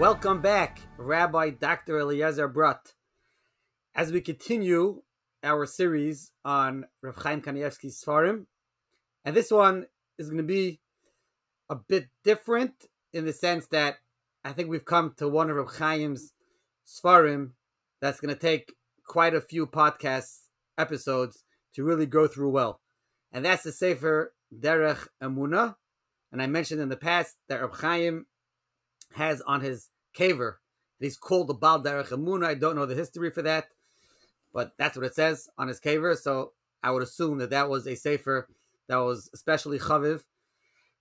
Welcome back, Rabbi Dr. Eliezer Brodt. As we continue our series on Rav Chaim Kanievsky's Sfarim, and this one is going to be a bit different in the sense that I think we've come to one of Rav Chaim's Sfarim that's going to take quite a few podcast episodes to really go through well. And that's the Sefer Derech Emuna. And I mentioned in the past that Rav Chaim has on his caver he's called the Baal Derech Emuna. I don't know the history for that, but that's what it says on his caver. So I would assume that that was a Sefer that was especially chaviv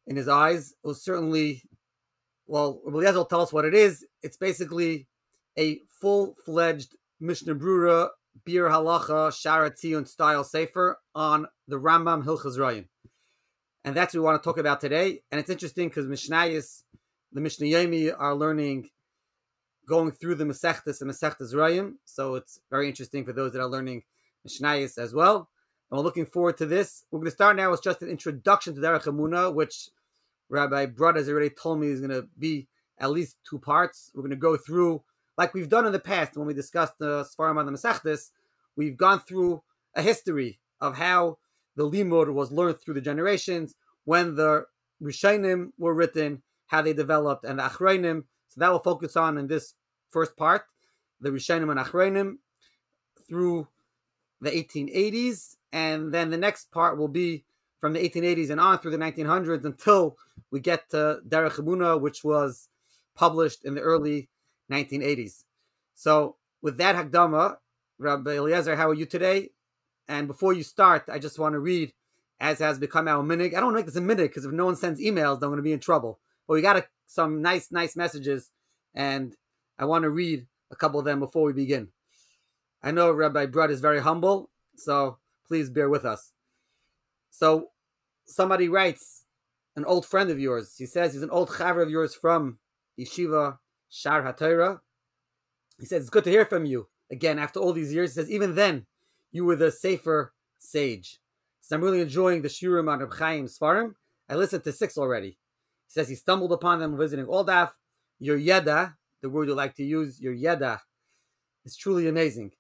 in his eyes. It was certainly, well, Eliezer will tell us what it is. It's basically a full-fledged Mishnah Brura Bir Halacha Sharat style Sefer on the Rambam Hilchas Rayim. And that's what we want to talk about today. And it's interesting because Mishnayis, the Mishnah Yomi are learning, going through the Masechtas and Masechtas Rayim. So it's very interesting for those that are learning Mishnayis as well. And we're looking forward to this. We're going to start now with just an introduction to Derech Emuna, which Rabbi Brodt has already told me is going to be at least two parts. We're going to go through, like we've done in the past when we discussed the Sfarim on the Masechtas, we've gone through a history of how the limud was learned through the generations, when the Rishonim were written, how they developed, and the Achreinim. So that will focus on in this first part, the Rishonim and Achreinim through the 1880s, and then the next part will be from the 1880s and on through the 1900s until we get to Derech Emuna, which was published in the early 1980s. So with that Hagdama, Rabbi Eliezer, how are you today? And before you start, I just want to read, as has become our minig. I don't make this a minig because if no one sends emails, then I'm going to be in trouble. But we got a, some nice, nice messages, and I want to read a couple of them before we begin. I know Rabbi Brodt is very humble, so please bear with us. So somebody writes, an old friend of yours. He says he's an old chaver of yours from Yeshiva Shar HaTorah. He says it's good to hear from you again after all these years. He says even then you were the safer sage. So I'm really enjoying the Shurim on Reb Chaim Svarim. I listened to six already. He says he stumbled upon them visiting All Daf. Your yeda, the word you like to use, your yeda, is truly amazing.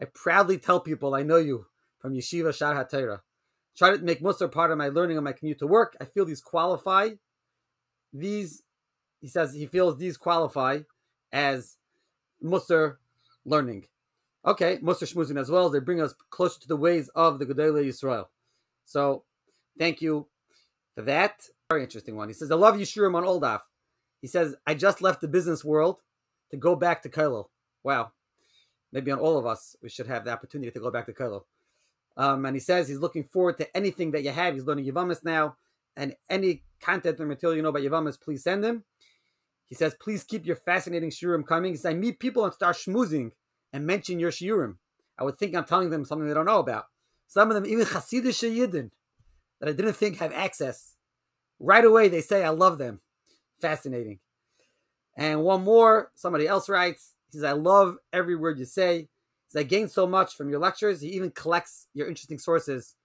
I proudly tell people I know you from Yeshiva Shar HaTorah. Try to make Musar part of my learning on my commute to work. I feel these qualify. These, he says, he feels these qualify as Musar learning. Okay, Musar Shmuzin as well. They bring us closer to the ways of the Gedolei Yisrael. So, thank you for that. Very interesting one. He says, I love Yeshurim on All Daf. He says, I just left the business world to go back to Kailo. Wow. Maybe on all of us, we should have the opportunity to go back to Kailo. Um, and he says he's looking forward to anything that you have. He's learning Yavamis now. And any content or material you know about Yavamis, please send him. He says, please keep your fascinating shiurim coming. He says, I meet people and start schmoozing and mention your shiurim. I would think I'm telling them something they don't know about. Some of them, even Hasidish Yidden, that I didn't think have access. Right away, they say, I love them. Fascinating. And one more, somebody else writes, he says, I love every word you say. Says i gained so much from your lectures. He even collects your interesting sources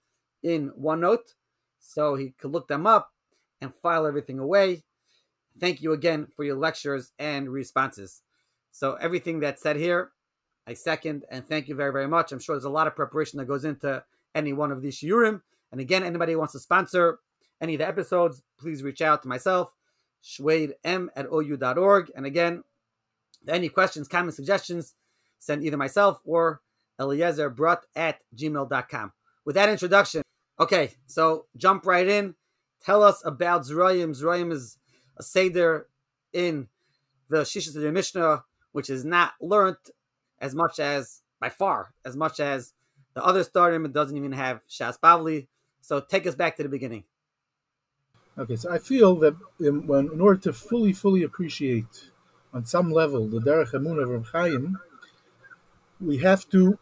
in OneNote, so he could look them up and file everything away. Thank you again for your lectures and responses. So everything that's said here, I second and thank you very, very much. I'm sure there's a lot of preparation that goes into any one of these shiurim. And again, anybody who wants to sponsor any of the episodes, please reach out to myself, shwaidem at ou.org. And again, any questions, comments, suggestions, send either myself or Eliezer Brodt at gmail.com. With that introduction, okay, so jump right in. Tell us about Zroyim. Zroyim is a Seder in the Shishas of the Mishnah, which is not learned as much as, by far, as much as the other Starim. It doesn't even have Shas Bavli. So take us back to the beginning. Okay, so I feel that in, when, in order to fully, fully appreciate on some level the Derech Emunah of Reb Chaim, we have to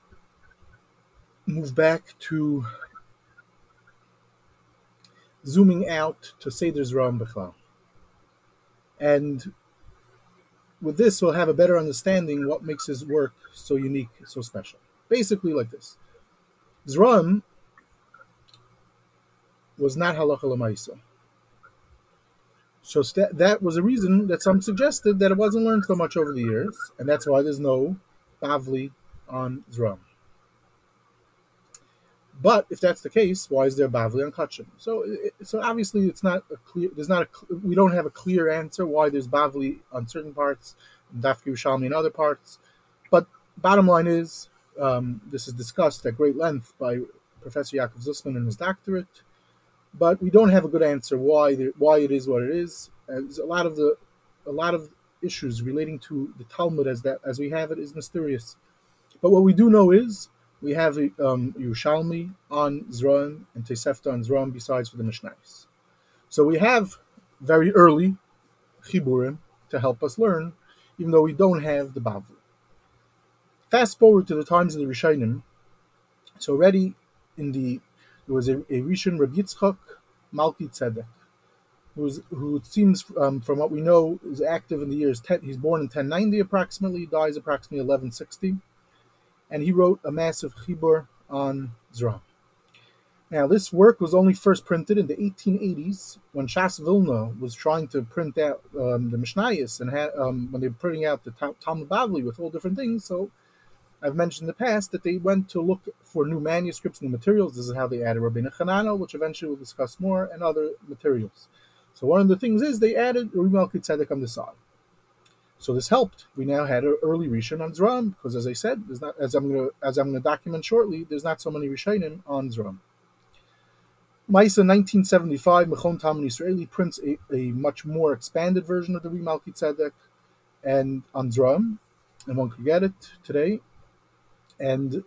move back to zooming out to Seder's Ram Bechlal. And with this, we'll have a better understanding what makes his work so unique, so special. Basically, like this Zram was not halacha lemaisa. So st- that was a reason that some suggested that it wasn't learned so much over the years, and that's why there's no Bavli on Zram. But if that's the case, why is there Bavli on Kachim? So, so obviously, it's not a clear. There's not a. We don't have a clear answer why there's Bavli on certain parts, Daf Yerushalmi in other parts. But bottom line is, um, this is discussed at great length by Professor Yaakov Zussman in his doctorate but we don't have a good answer why why it is what it is. There's a lot of the a lot of issues relating to the Talmud as that as we have it is mysterious. But what we do know is we have um, Yerushalmi on Zron and Tosefta on Zron besides for the Mishnais. So we have very early Chiburim to help us learn, even though we don't have the Bavli. Fast forward to the times of the Rishonim. So already in the there was a, a Rishon Rabbi Yitzchak Malki Tzedek, who's, who it seems um, from what we know is active in the years 10, he's born in 1090 approximately, dies approximately 1160, and he wrote a massive chibur on Zram. Now, this work was only first printed in the 1880s when Shas Vilna was trying to print out um, the Mishnayos and um, when they were printing out the Talmud Bavli with all different things. So I've mentioned in the past that they went to look for new manuscripts, new materials. This is how they added Rabbeinu Chananel, which eventually we'll discuss more, and other materials. So one of the things is they added Rabbi Malki Tzedek on the side. So this helped. We now had an early Rishon on Zram, because as I said, there's not as I'm gonna as I'm gonna document shortly, there's not so many Rishonim on Zram. Maisa 1975, Mechon Talmud Israeli prints a, a much more expanded version of the Rabbi Malki Tzedek and on and one could get it today and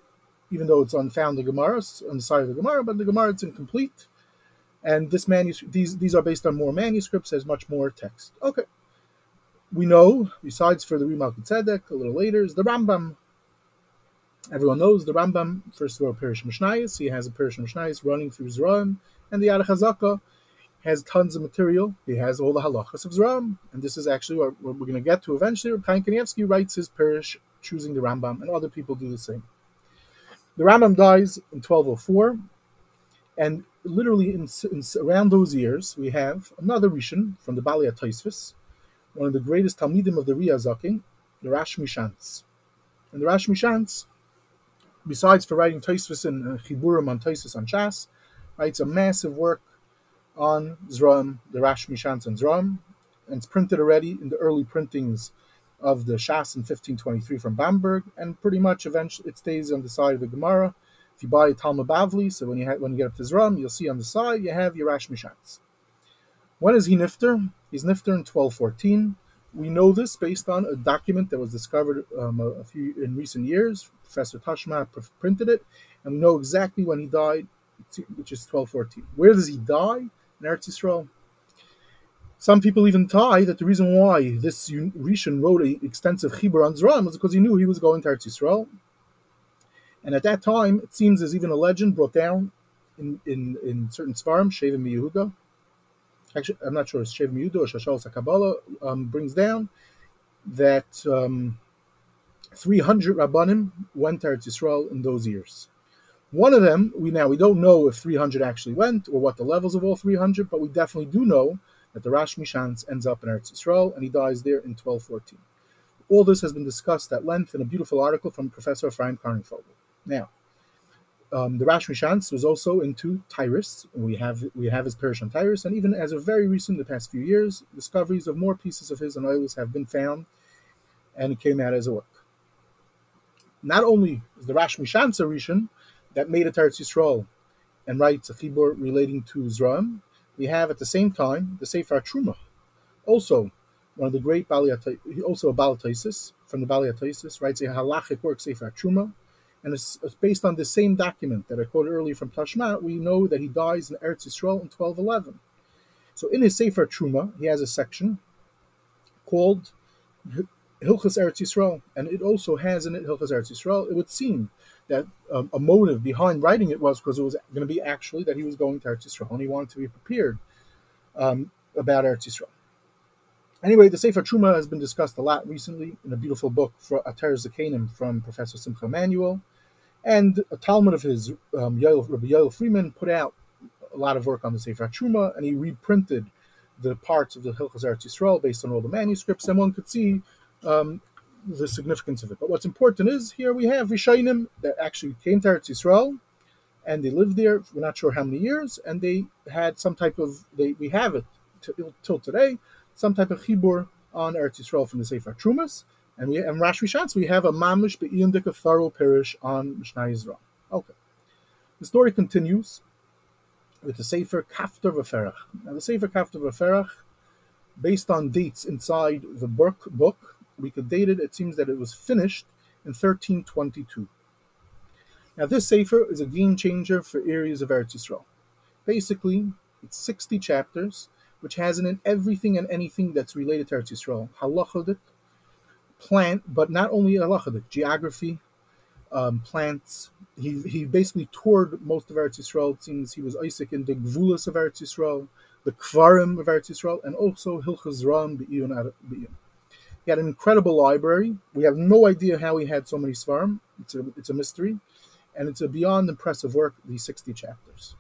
even though it's unfound in Gemara, on the side of the Gemara, but the Gemara it's incomplete. And this manuscript, these these are based on more manuscripts, has much more text. Okay, we know besides for the Rimal Tzedek, a little later is the Rambam. Everyone knows the Rambam. First of all, Perish Mishnayis. He has a Perish Mishnayis running through Zram, and the Yad HaChazaka has tons of material. He has all the halachas of Zram, and this is actually what, we're going to get to eventually. Chaim Kanievsky writes his Perish choosing the Rambam, and other people do the same. The Rambam dies in 1204, and literally in, in around those years, we have another Rishon from the Bali Taisvis, one of the greatest Talmidim of the Riyazaki, the Rashmi Shantz. And the Rashmi Shantz, besides for writing Taisvis and uh, Chiburim on Taisvis on Shas, writes a massive work on Zram, the Rashmi Shantz and Zram, and it's printed already in the early printings of the Shas in 1523 from Bomberg, and pretty much eventually it stays on the side of the Gemara. If you buy a Talmud Bavli, so when you ha- when you get up to Zram, you'll see on the side you have your Yerash Mishatz. When is he nifter? He's nifter in 1214. We know this based on a document that was discovered um, a, a, few in recent years. Professor Tashma printed it, and we know exactly when he died, which is 1214. Where does he die? In Eretz Yisrael. Some people even tie that the reason why this Rishon wrote an extensive Chibur on Zram was because he knew he was going to Eretz Yisrael. And at that time, it seems there's even a legend brought down in, in, in certain Svarim, Shevet Yehuda. Actually, I'm not sure it's Shevet Yehuda or Shalsheles HaKabbalah um, brings down that um, 300 Rabbanim went to Eretz Yisrael in those years. One of them, we now we don't know if 300 actually went or what the levels of all 300, but we definitely do know that the Rashmi Shantz ends up in Eretz Yisrael and he dies there in 1214. All this has been discussed at length in a beautiful article from Professor Ephraim Kanarfogel. Now, um, the Rashmi Shantz was also into Tyrus. We have we have his parish on Tyrus, and even as of very recent, the past few years, discoveries of more pieces of his and oils have been found, and it came out as a work. Not only is the Rashmi Shantz a Rishon that made a Teretz Yisrael and writes a chibur relating to Zram, we have at the same time the Sefer Truma, also one of the great Bali also a Balatisis from the Balatisis, writes a halachic work Sefer Truma, and it's, it's, based on the same document that I quoted earlier from Tashma. We know that he dies in Eretz Yisrael in 1211. So in his Sefer Truma, he has a section called Hilchas Eretz Yisrael, and it also has in it Hilchas Eretz Yisrael. It would seem that um, a motive behind writing it was because it was going to be actually that he was going to Eretz Yisrael and he wanted to be prepared um, about Eretz Yisrael. Anyway, the Sefer Truma has been discussed a lot recently in a beautiful book for Ater Zakanim from Professor Simcha Emanuel, and a Talmud of his, um, Yoel, Rabbi Yoel Freeman, put out a lot of work on the Sefer Truma, and he reprinted the parts of the Hilchas Eretz Yisrael based on all the manuscripts, and one could see um, the significance of it. But what's important is here we have Rishainim that actually came to Eretz Yisrael, and they lived there. We're not sure how many years, and they had some type of they we have it till, till today, some type of chibur on Eretz Yisrael from the Sefer Trumas, and we and Rashi Shantz we have a mamish be'iyundik of Pharaoh parish on Mishnah Yisrael. Okay, the story continues with the Sefer Kaftar V'Ferach. Now the Sefer Kaftar V'Ferach, based on dates inside the book, book, we could date it. It seems that it was finished in 1322. Now this Sefer is a game changer for areas of Eretz Yisrael. Basically, it's 60 chapters, which has in it everything and anything that's related to Eretz Yisrael. Halachadik, plant, but not only halachadik, geography, um, plants. He, he basically toured most of Eretz Yisrael. It seems he was Isaac in the Gvulas of Eretz Yisrael, the Kvarim of Eretz Yisrael, and also Hilchaz Ram Be'iyun He had an incredible library. We have no idea how he had so many Svarim. It's a, it's a mystery. And it's a beyond impressive work, these 60 chapters.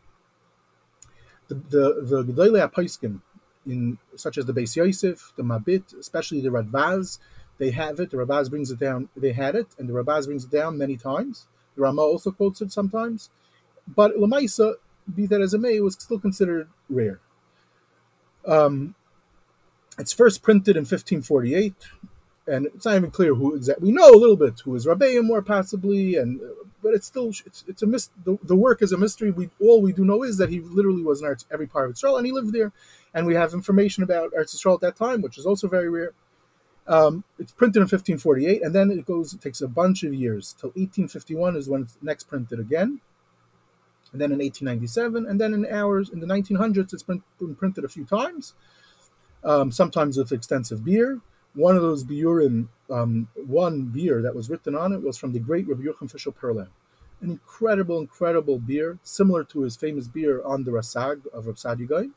The the, the Gedolei HaPaiskim, in such as the Beis Yosef, the Mabit, especially the Radbaz, they have it. The Rabaz brings it down. They had it, and the Rabaz brings it down many times. The Rama also quotes it sometimes. But Lamaisa, be that as it may, was still considered rare. Um, it's first printed in 1548, and it's not even clear who exactly. We know a little bit who is Rabbeim, more possibly, and but it's still it's, it's a mis- the, the work is a mystery. We all we do know is that he literally was in every part of Israel, and he lived there, and we have information about Eretz Israel at that time, which is also very rare. Um, it's printed in 1548, and then it goes. It takes a bunch of years till 1851 is when it's next printed again, and then in 1897, and then in ours in the 1900s it's been, been printed a few times, um, sometimes with extensive beer. One of those biurim, um, one beer that was written on it was from the great Rabbi Yochanan Fishel Perla, an incredible, incredible beer, similar to his famous beer on the Rasag of Rav Sadigai.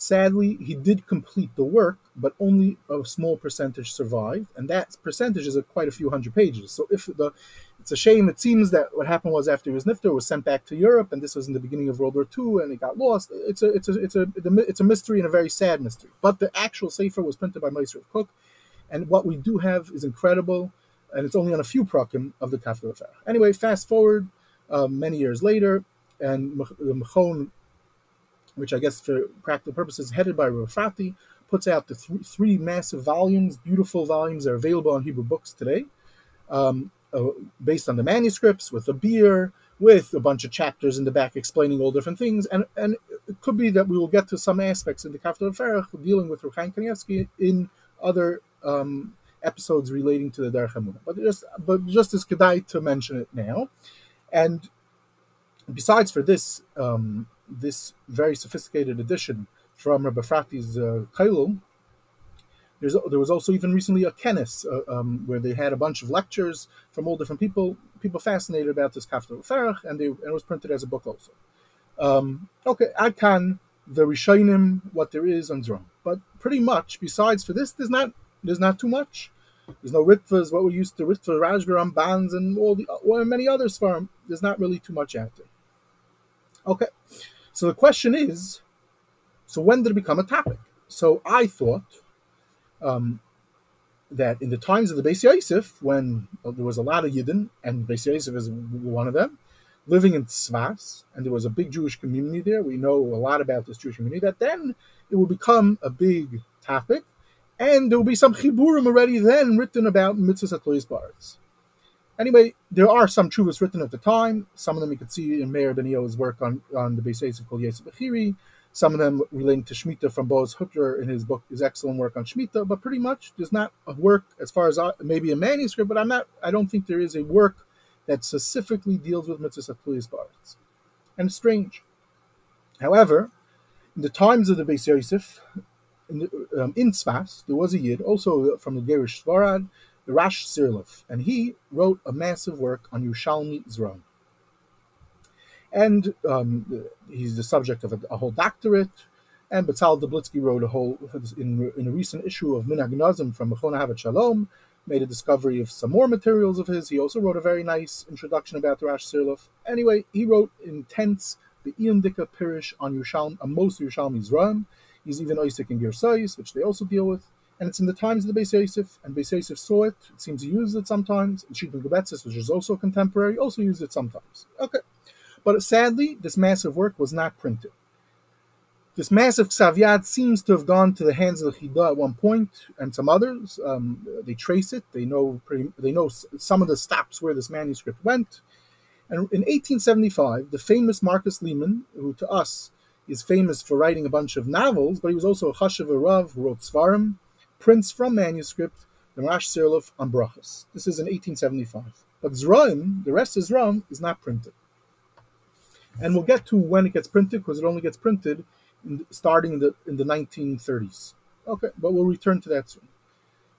Sadly, he did complete the work, but only a small percentage survived, and that percentage is a quite a few hundred pages. So, if the, it's a shame. It seems that what happened was after was nifter, was sent back to Europe, and this was in the beginning of World War II, and it got lost. It's a, it's a, it's a, it's a mystery and a very sad mystery. But the actual sefer was printed by Meister Kook, and what we do have is incredible, and it's only on a few prakim of the Kaftor VaFerach. Anyway, fast forward um, many years later, and the Mechon which I guess for practical purposes, headed by Rafati, puts out the th- three massive volumes, beautiful volumes that are available on Hebrew books today, um, uh, based on the manuscripts with a beer, with a bunch of chapters in the back explaining all different things. And, and it could be that we will get to some aspects in the Kafta Ferach dealing with Ruchaim Kanievsky in other um, episodes relating to the Derech HaMunah. But just, but just as Kedai to mention it now. And besides for this, um, this very sophisticated edition from Rabbi Frati's uh, Kailum, there was also even recently a kenis uh, um, where they had a bunch of lectures from all different people, people fascinated about this Kafta Ferach, and, and it was printed as a book also. Um, okay, I can the Rishonim, what there is on Zron. But pretty much, besides for this, there's not there's not too much. There's no Ritvas, what we used to Ritva, Rajgaram, bands, and all the well, many others farm. There's not really too much out there. Okay. So the question is, so when did it become a topic? So I thought um, that in the times of the Beis Yosef, when there was a lot of Yidden, and Beis Yosef is one of them, living in Tzvas, and there was a big Jewish community there. We know a lot about this Jewish community. That then it will become a big topic, and there will be some chiburim already then written about mitzvahs at Bars. Anyway, there are some chuvas written at the time. Some of them you can see in Meir Ben work on, on the basis called Yesef Bechiri. Some of them relating to Shemitah from Boaz Hutter in his book, his excellent work on Shemitah. But pretty much, there's not a work as far as I, maybe a manuscript, but I'm not. I don't think there is a work that specifically deals with mitzvahs at Baritz. And it's strange. However, in the times of the Beis Yosef, in, the, um, in Tzfas, there was a Yid, also from the Gerish Svarad, Rash Sirlev, and he wrote a massive work on Yerushalmi Zron. And um, he's the subject of a, a, whole doctorate. And Batal Dablitsky wrote a whole, in, in a recent issue of Minhag Nazim from Mechona Havat Shalom, made a discovery of some more materials of his. He also wrote a very nice introduction about the Rash Sirlev. Anyway, he wrote intense the Ian Dika Pirish on Yerushalmi, on most Yerushalmi Zron. He's even Isaac and Gersais, which they also deal with. And it's in the times of the Beis Yosef, and Beis Yosef saw it. It seems he used it sometimes. And Shimon Gebetzis, which is also contemporary, also used it sometimes. Okay. But sadly, this massive work was not printed. This massive Ksav seems to have gone to the hands of the Chida at one point, and some others. Um, they trace it. They know pretty, they know some of the stops where this manuscript went. And in 1875, the famous Marcus Lehmann, who to us is famous for writing a bunch of novels, but he was also a Chashav Rav who wrote Svarim, prints from manuscript the Rash Sirlov on Brachas. This is in 1875. But Zraim, the rest of Zraim, is not printed. And we'll get to when it gets printed because it only gets printed in, starting in the in the 1930s. Okay, but we'll return to that soon.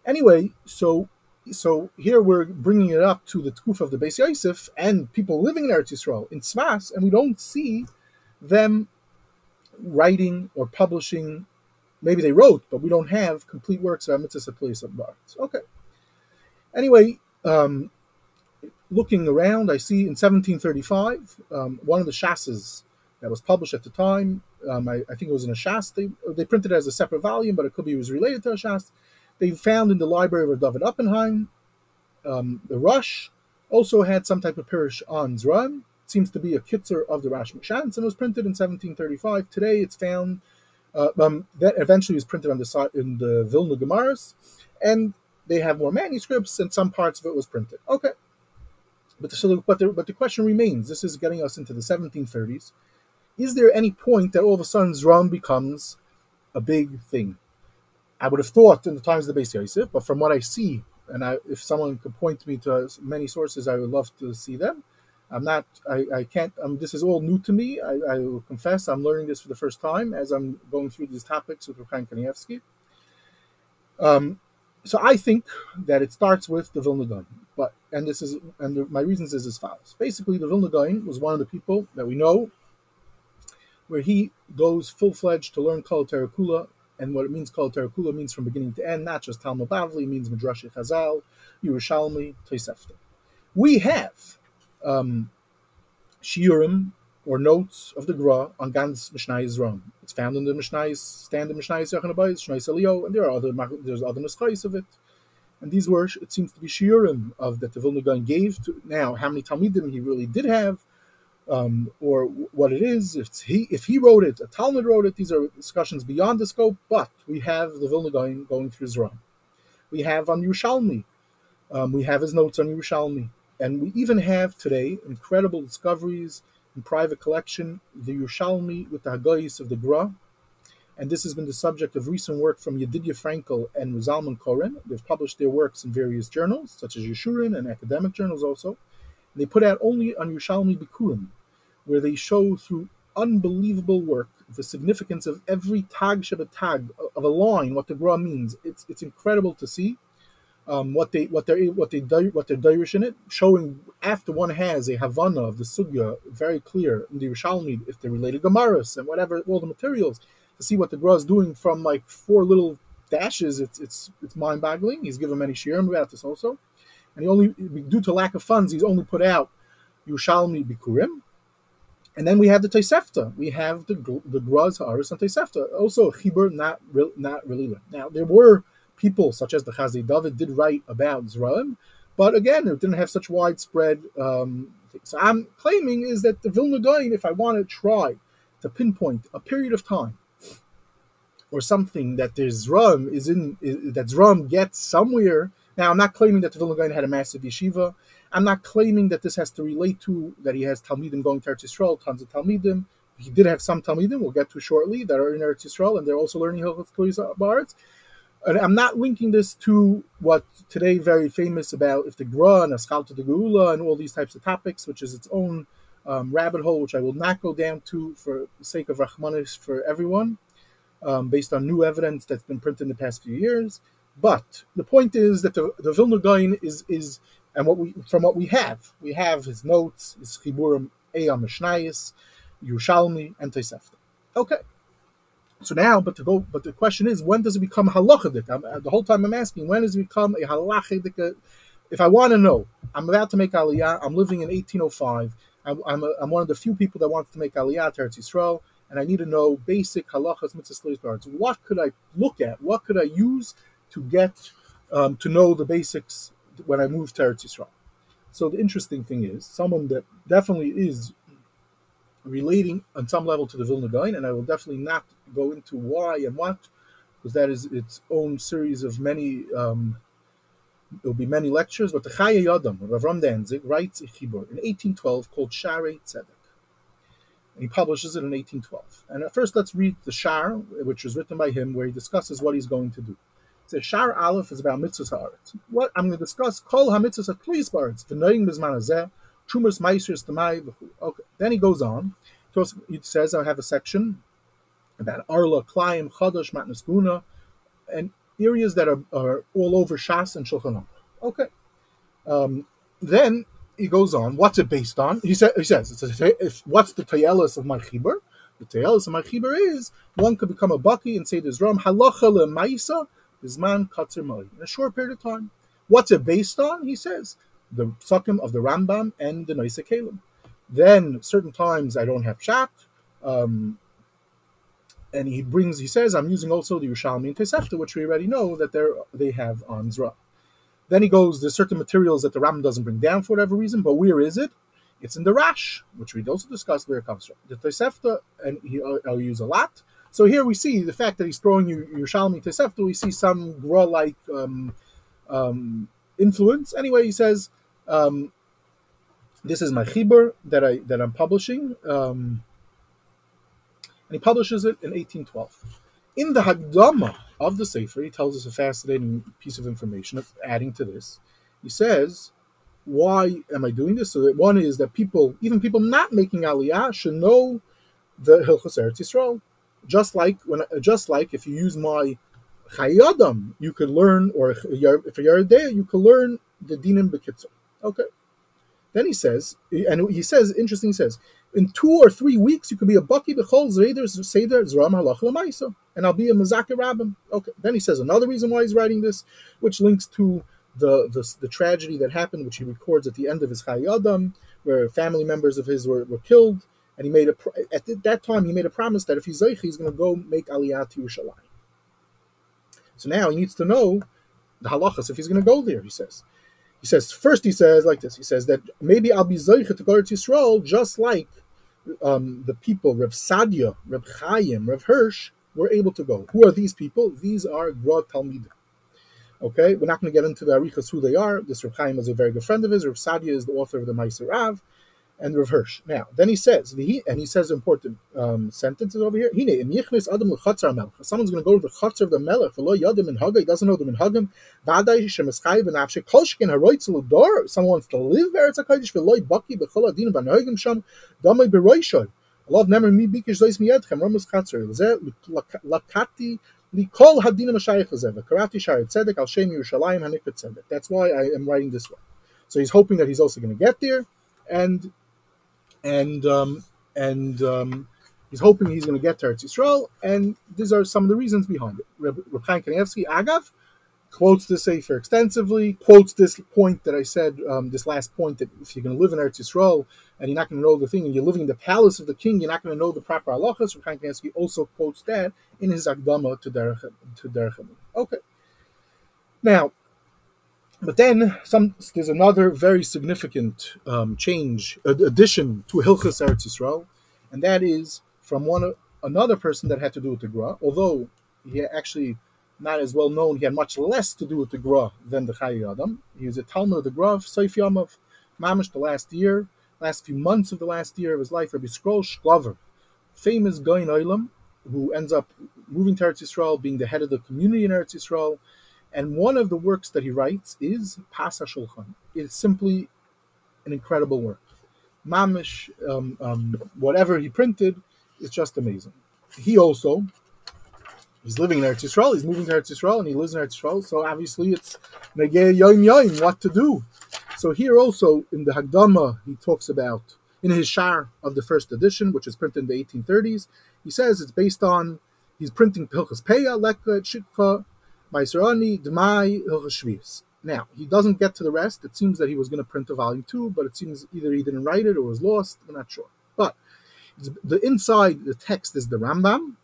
Anyway, so so here we're bringing it up to the Tkuf of the Beis Yosef and people living in Eretz Yisrael in Tzvas, and we don't see them writing or publishing. Maybe they wrote, but we don't have complete works of Mitzvah place of Baritz. Okay. Anyway, um, looking around, I see in 1735 um, one of the Shasas that was published at the time. Um, I, I, think it was in a Shas. They, they printed it as a separate volume, but it could be it was related to a Shas. They found in the library of David Oppenheim. Um, the Rush also had some type of parish on Zran. Seems to be a kitzer of the Rash Mishans and was printed in 1735. Today it's found, uh, um, that eventually was printed on the in the Vilna Gemaras, and they have more manuscripts, and some parts of it was printed. Okay. But the, so the, but, the, but the question remains this is getting us into the 1730s. Is there any point that all of a sudden Zram becomes a big thing? I would have thought in the times of the Beis Yosef, but from what I see, and I, if someone could point me to many sources, I would love to see them. I'm not, I, I can't, um, this is all new to me. I, I, will confess I'm learning this for the first time as I'm going through these topics with Chaim Kanievsky. Um, so I think that it starts with the Vilna Gaon. But, and this is, and the, my reasons is as follows. Basically, the Vilna Gaon was one of the people that we know where he goes full fledged to learn Kol Terakula and what it means called Terakula means from beginning to end, not just Talmud Bavli, means Midrash Chazal, Yerushalmi, Tosefta. We have um, shiurim or notes of the Gra on Gans Mishnayis Ram. It's found in the Mishnayis, standard Mishnayis Yachanabais, Mishnayis Elio, and there are other there's other Nuskais of it. And these were, it seems to be shiurim of that the Vilna Gaon gave to now how many Talmidim he really did have, um, or what it is. If he if he wrote it, a Talmud wrote it. These are discussions beyond the scope. But we have the Vilna Gaon going through Zram. We have on Yerushalmi. Um, we have his notes on Yerushalmi, and we even have today incredible discoveries in private collection. The Yerushalmi with the Hagayis of the Gra. And this has been the subject of recent work from Yedidya Frankel and Zalman Koren. They've published their works in various journals, such as Yeshurun and academic journals also. And they put out only on Yerushalmi Bikurim, where they show through unbelievable work the significance of every tag shabbat tag of a line, what the gra means. It's it's incredible to see um, what they what they what they what they're Dirish in it, showing after one has a Havana of the sugya very clear in the Yerushalmi if they're related Gemaras and whatever all the materials to see what the gra is doing from like four little dashes. It's it's it's mind boggling. He's given many shirim about this also, and he only due to lack of funds he's only put out Yerushalmi Bikurim and then we have the Tosefta. We have the the Graz Haaretz and Tosefta. Also, Chibur not not really. Now there were people such as the Chazei David did write about Zraim, but again, it didn't have such widespread. Um, so I'm claiming is that the Vilna Gaon, if I want to try to pinpoint a period of time or something that there's Zram is in is, that Zram gets somewhere. Now I'm not claiming that the Vilna Gaon had a massive yeshiva. I'm not claiming that this has to relate to that he has Talmidim going to Eretz Yisrael, tons of Talmidim. He did have some Talmidim, we'll get to shortly, that are in Eretz Yisrael, and they're also learning Hilchot Koyza Baritz. And I'm not linking this to what today very famous about if the Gra and Askalta the Geula and all these types of topics, which is its own um, rabbit hole, which I will not go down to for the sake of Rahmanis for everyone, um, based on new evidence that's been printed in the past few years. But the point is that the, the Vilna Gaon is is and what we from what we have, we have his notes, his chiburim Eya Mishnayis, Yerushalmi, and Tosefta. Okay. So now, but to go, but the question is, when does it become halachidik? Uh, the whole time I'm asking, when does it become a halachidik? If I want to know, I'm about to make aliyah. I'm living in 1805. I'm, I'm, a, I'm one of the few people that wants to make aliyah to Eretz Yisrael, and I need to know basic halachas mitzvahs. What could I look at? What could I use to get um, to know the basics when I move to Eretz Yisrael? So the interesting thing is, someone that definitely is relating on some level to the Vilna Gaon, and I will definitely not go into why and what, because that is its own series of many. Um, there will be many lectures, but the Chaya Yadam, Ravram Danzig, writes a chibur in 1812 called Sharei Tzedek. And he publishes it in 1812. And at first, let's read the Shar, which was written by him, where he discusses what he's going to do. The Shar Aleph is about mitzvahs haaretz. What I'm going to discuss, Kol ha-mitzvahs ha-tlis ba'aretz, v'noying bizman hazeh, trumas demai, Okay. Then he goes on. He says, I have a section about Arla, Klaim, Chadash, Matnas Guna, and areas that are, are all over Shas and Shulchan. Okay. Um, then he goes on. What's it based on? He, sa- he says, what's the tayelis of my chibur? The tayelis of my chibur is one could become a baki and say there's ram halacha le'maisa bisman katzer in a short period of time. What's it based on? He says the psakim of the Rambam and the Noisa Kalim. Then certain times I don't have shat. Um, and he brings, he says, I'm using also the Yerushalmi and Tosefta, which we already know that they they have on Zra. Then he goes, there's certain materials that the Ram doesn't bring down for whatever reason, but where is it? It's in the Rash, which we also discussed where it comes from. The Tosefta, and he, I'll, use a lot. So here we see the fact that he's throwing Yerushalmi Tosefta, we see some Gra-like um, um, influence. Anyway, he says, um, this is my chibur that I that I'm publishing. Um, and he publishes it in 1812. In the Hagdama of the Sefer, he tells us a fascinating piece of information, adding to this. He says, why am I doing this? So that one is that people, even people not making Aliyah, should know the Hilchos Eretz Yisrael. Just like when, just like if you use my Chayadam, you could learn, or if you're a Yeridea, you could learn the Dinim Bekitzer. Okay. Then he says, and he says, interesting, he says, in two or three weeks, you could be a Baki Bechol Zeder Seder Zram Halach Lamaisa, and I'll be a Mazaka Rabbim. Okay. Then he says another reason why he's writing this, which links to the, the, the tragedy that happened, which he records at the end of his Chayadam, where family members of his were, were killed, and he made a at that time he made a promise that if he's Zeich, he's going to go make Aliyah to Yerushalayim. So now he needs to know the halachas if he's going to go there. He says. He says first. He says like this. He says that maybe I'll be Zeich to go to Yisrael, just like um, the people, Reb Sadia, Reb Chaim, Reb Hirsch, were able to go. Who are these people? These are Gra Talmidim. Okay, we're not going to get into the arichas who they are. This Reb Chaim is a very good friend of his. Reb Sadia is the author of the Meiser Rav and Hirsch. Now, then he says, and he says important um, sentences over here. Someone's going to go to the chatzar of the melech. He doesn't know the minhagim. Someone wants to live there. It's a b'roishoy. Allah never mi bikish zois miyedchem. Ramos chatzar. Lakati likol hadinim hashayich lezev. Karati shari tzedek al shem Yerushalayim hanikot tzedek. That's why I am writing this one. So he's hoping that he's also going to get there, and and um, and um, he's hoping he's going to get to Eretz Yisrael, and these are some of the reasons behind it. Reb, Chaim Kanievsky, Agav, quotes this Sefer extensively, quotes this point that I said, um, this last point that if you're going to live in Eretz Yisrael and you're not going to know the thing, and you're living in the palace of the king, you're not going to know the proper halachas. Reb Chaim Kanievsky also quotes that in his Agdama to Derech to Okay. Now, but then some, there's another very significant um, change, addition to Hilchas Eretz Yisrael, and that is from one another person that had to do with the Gra, although he actually not as well known, he had much less to do with the Gra than the Chayi Adam. He was a Talmud of the Gra of Seif Yamav, Mamish, the last year, last few months of the last year of his life, Rabbi Yisroel Shklover, famous Goin Oilam, who ends up moving to Eretz Yisrael, being the head of the community in Eretz Yisrael, and one of the works that he writes is Pas HaShulchan. It's simply an incredible work. Mamish, um, um, whatever he printed, is just amazing. He also, he's living in Eretz Yisrael, he's moving to Eretz Yisrael, and he lives in Eretz Yisrael, so obviously it's Negeh Yoim Yoim, what to do. So here also, in the Hagdama, he talks about, in his Shar of the first edition, which is printed in the 1830s, he says it's based on, he's printing Pilchas Peya, Lekka, Chitka, Now, he doesn't get to the rest. It seems that he was going to print a volume two, but it seems either he didn't write it or was lost. I'm not sure. But the inside the text is the Rambam,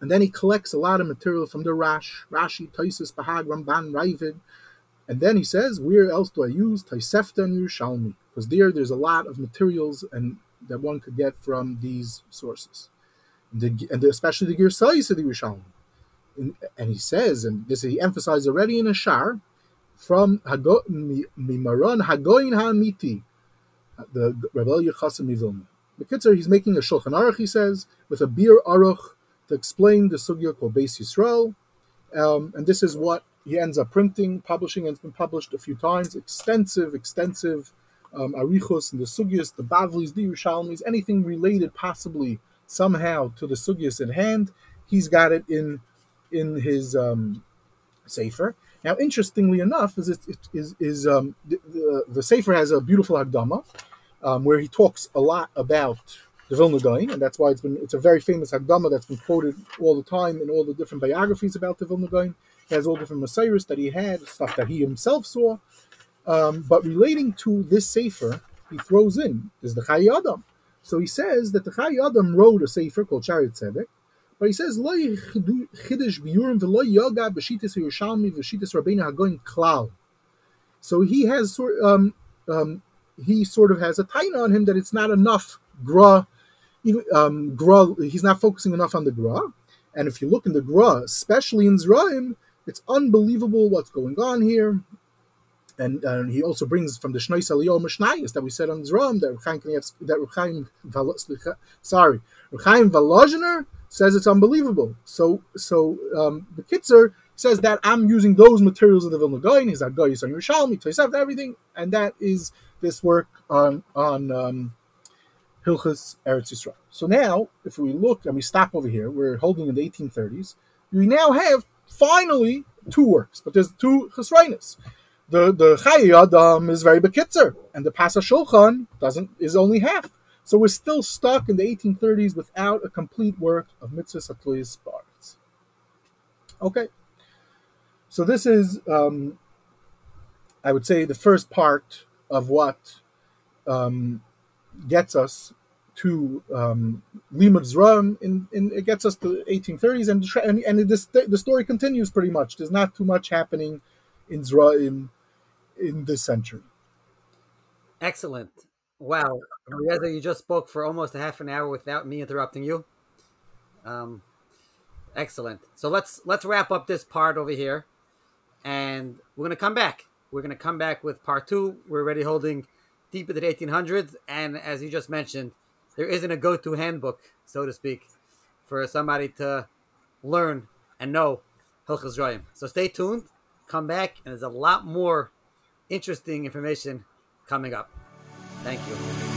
and then he collects a lot of material from the Rash, Rashi, Taisus, Bahag, Ramban, Ravid, and then he says, where else do I use Taisefta and Yerushalmi? Because there, there's a lot of materials and that one could get from these sources, and, the, and especially the Girsais of the Yerushalmi. And, he says, and this he emphasized already in a shar, from Mimaron Hagoyin HaMiti, the Rebel Yechasim. The Kitzer, he's making a Shulchan Aruch, he says, with a Bir Aruch to explain the sugya called Beis Yisrael. Um, and this is what he ends up printing, publishing, and it's been published a few times. Extensive, extensive um, arichos and the sugyas, the bavlis, the Yerushalmis, anything related possibly somehow to the sugyas in hand, he's got it in in his um, sefer. Now, interestingly enough, is it, it is is um, the, the, the sefer has a beautiful Hagdama um, where he talks a lot about the Vilna Gaon, and that's why it's been it's a very famous Hagdama that's been quoted all the time in all the different biographies about the Vilna Gaon. He has all different messiahs that he had, stuff that he himself saw. Um, but relating to this sefer, he throws in is the Chai Adam. So he says that the Chai Adam wrote a sefer called Shaarei Tzedek, but he says lo chidish biyurim v'lo yoga b'shitas Yerushalmi v'shitas Rabbeinu Hagoyin klal. So he has sort um, um, he sort of has a taina on him that it's not enough gra even um, gra, he's not focusing enough on the gra. And if you look in the gra, especially in Zraim, it's unbelievable what's going on here. And, and he also brings from the Shenos Eliyahu Mishnayis that we said on Zram that Ruchaim that Ruchaim sorry Ruchaim Volozhiner says it's unbelievable. So so um, the Kitzer says that I'm using those materials of the Vilna Gaon. He's Agoyis on Yerushalmi, Tosef, everything, and that is this work on on um, Hilchas Eretz Yisrael. So now, if we look and we stop over here, we're holding in the 1830s. We now have finally two works, but there's two chesreinis. The the Chai Adam is very bekitzer, and the Pasa Shulchan doesn't is only half. So we're still stuck in the 1830s without a complete work of Mitzvah Satuyas Baritz. Okay, so this is, um, I would say, the first part of what um, gets us to um, Limud Zram, in, it gets us to the 1830s, and and, and this, the story continues pretty much. There's not too much happening in Zraim in this century. Excellent. Wow, Reza, you just spoke for almost a half an hour without me interrupting you. Um, excellent. So let's let's wrap up this part over here, and we're gonna come back. We're gonna come back with part two. We're already holding deep into the 1800s, and as you just mentioned, there isn't a go-to handbook, so to speak, for somebody to learn and know Hilchas Royim. So stay tuned, come back, and there's a lot more interesting information coming up. Thank you.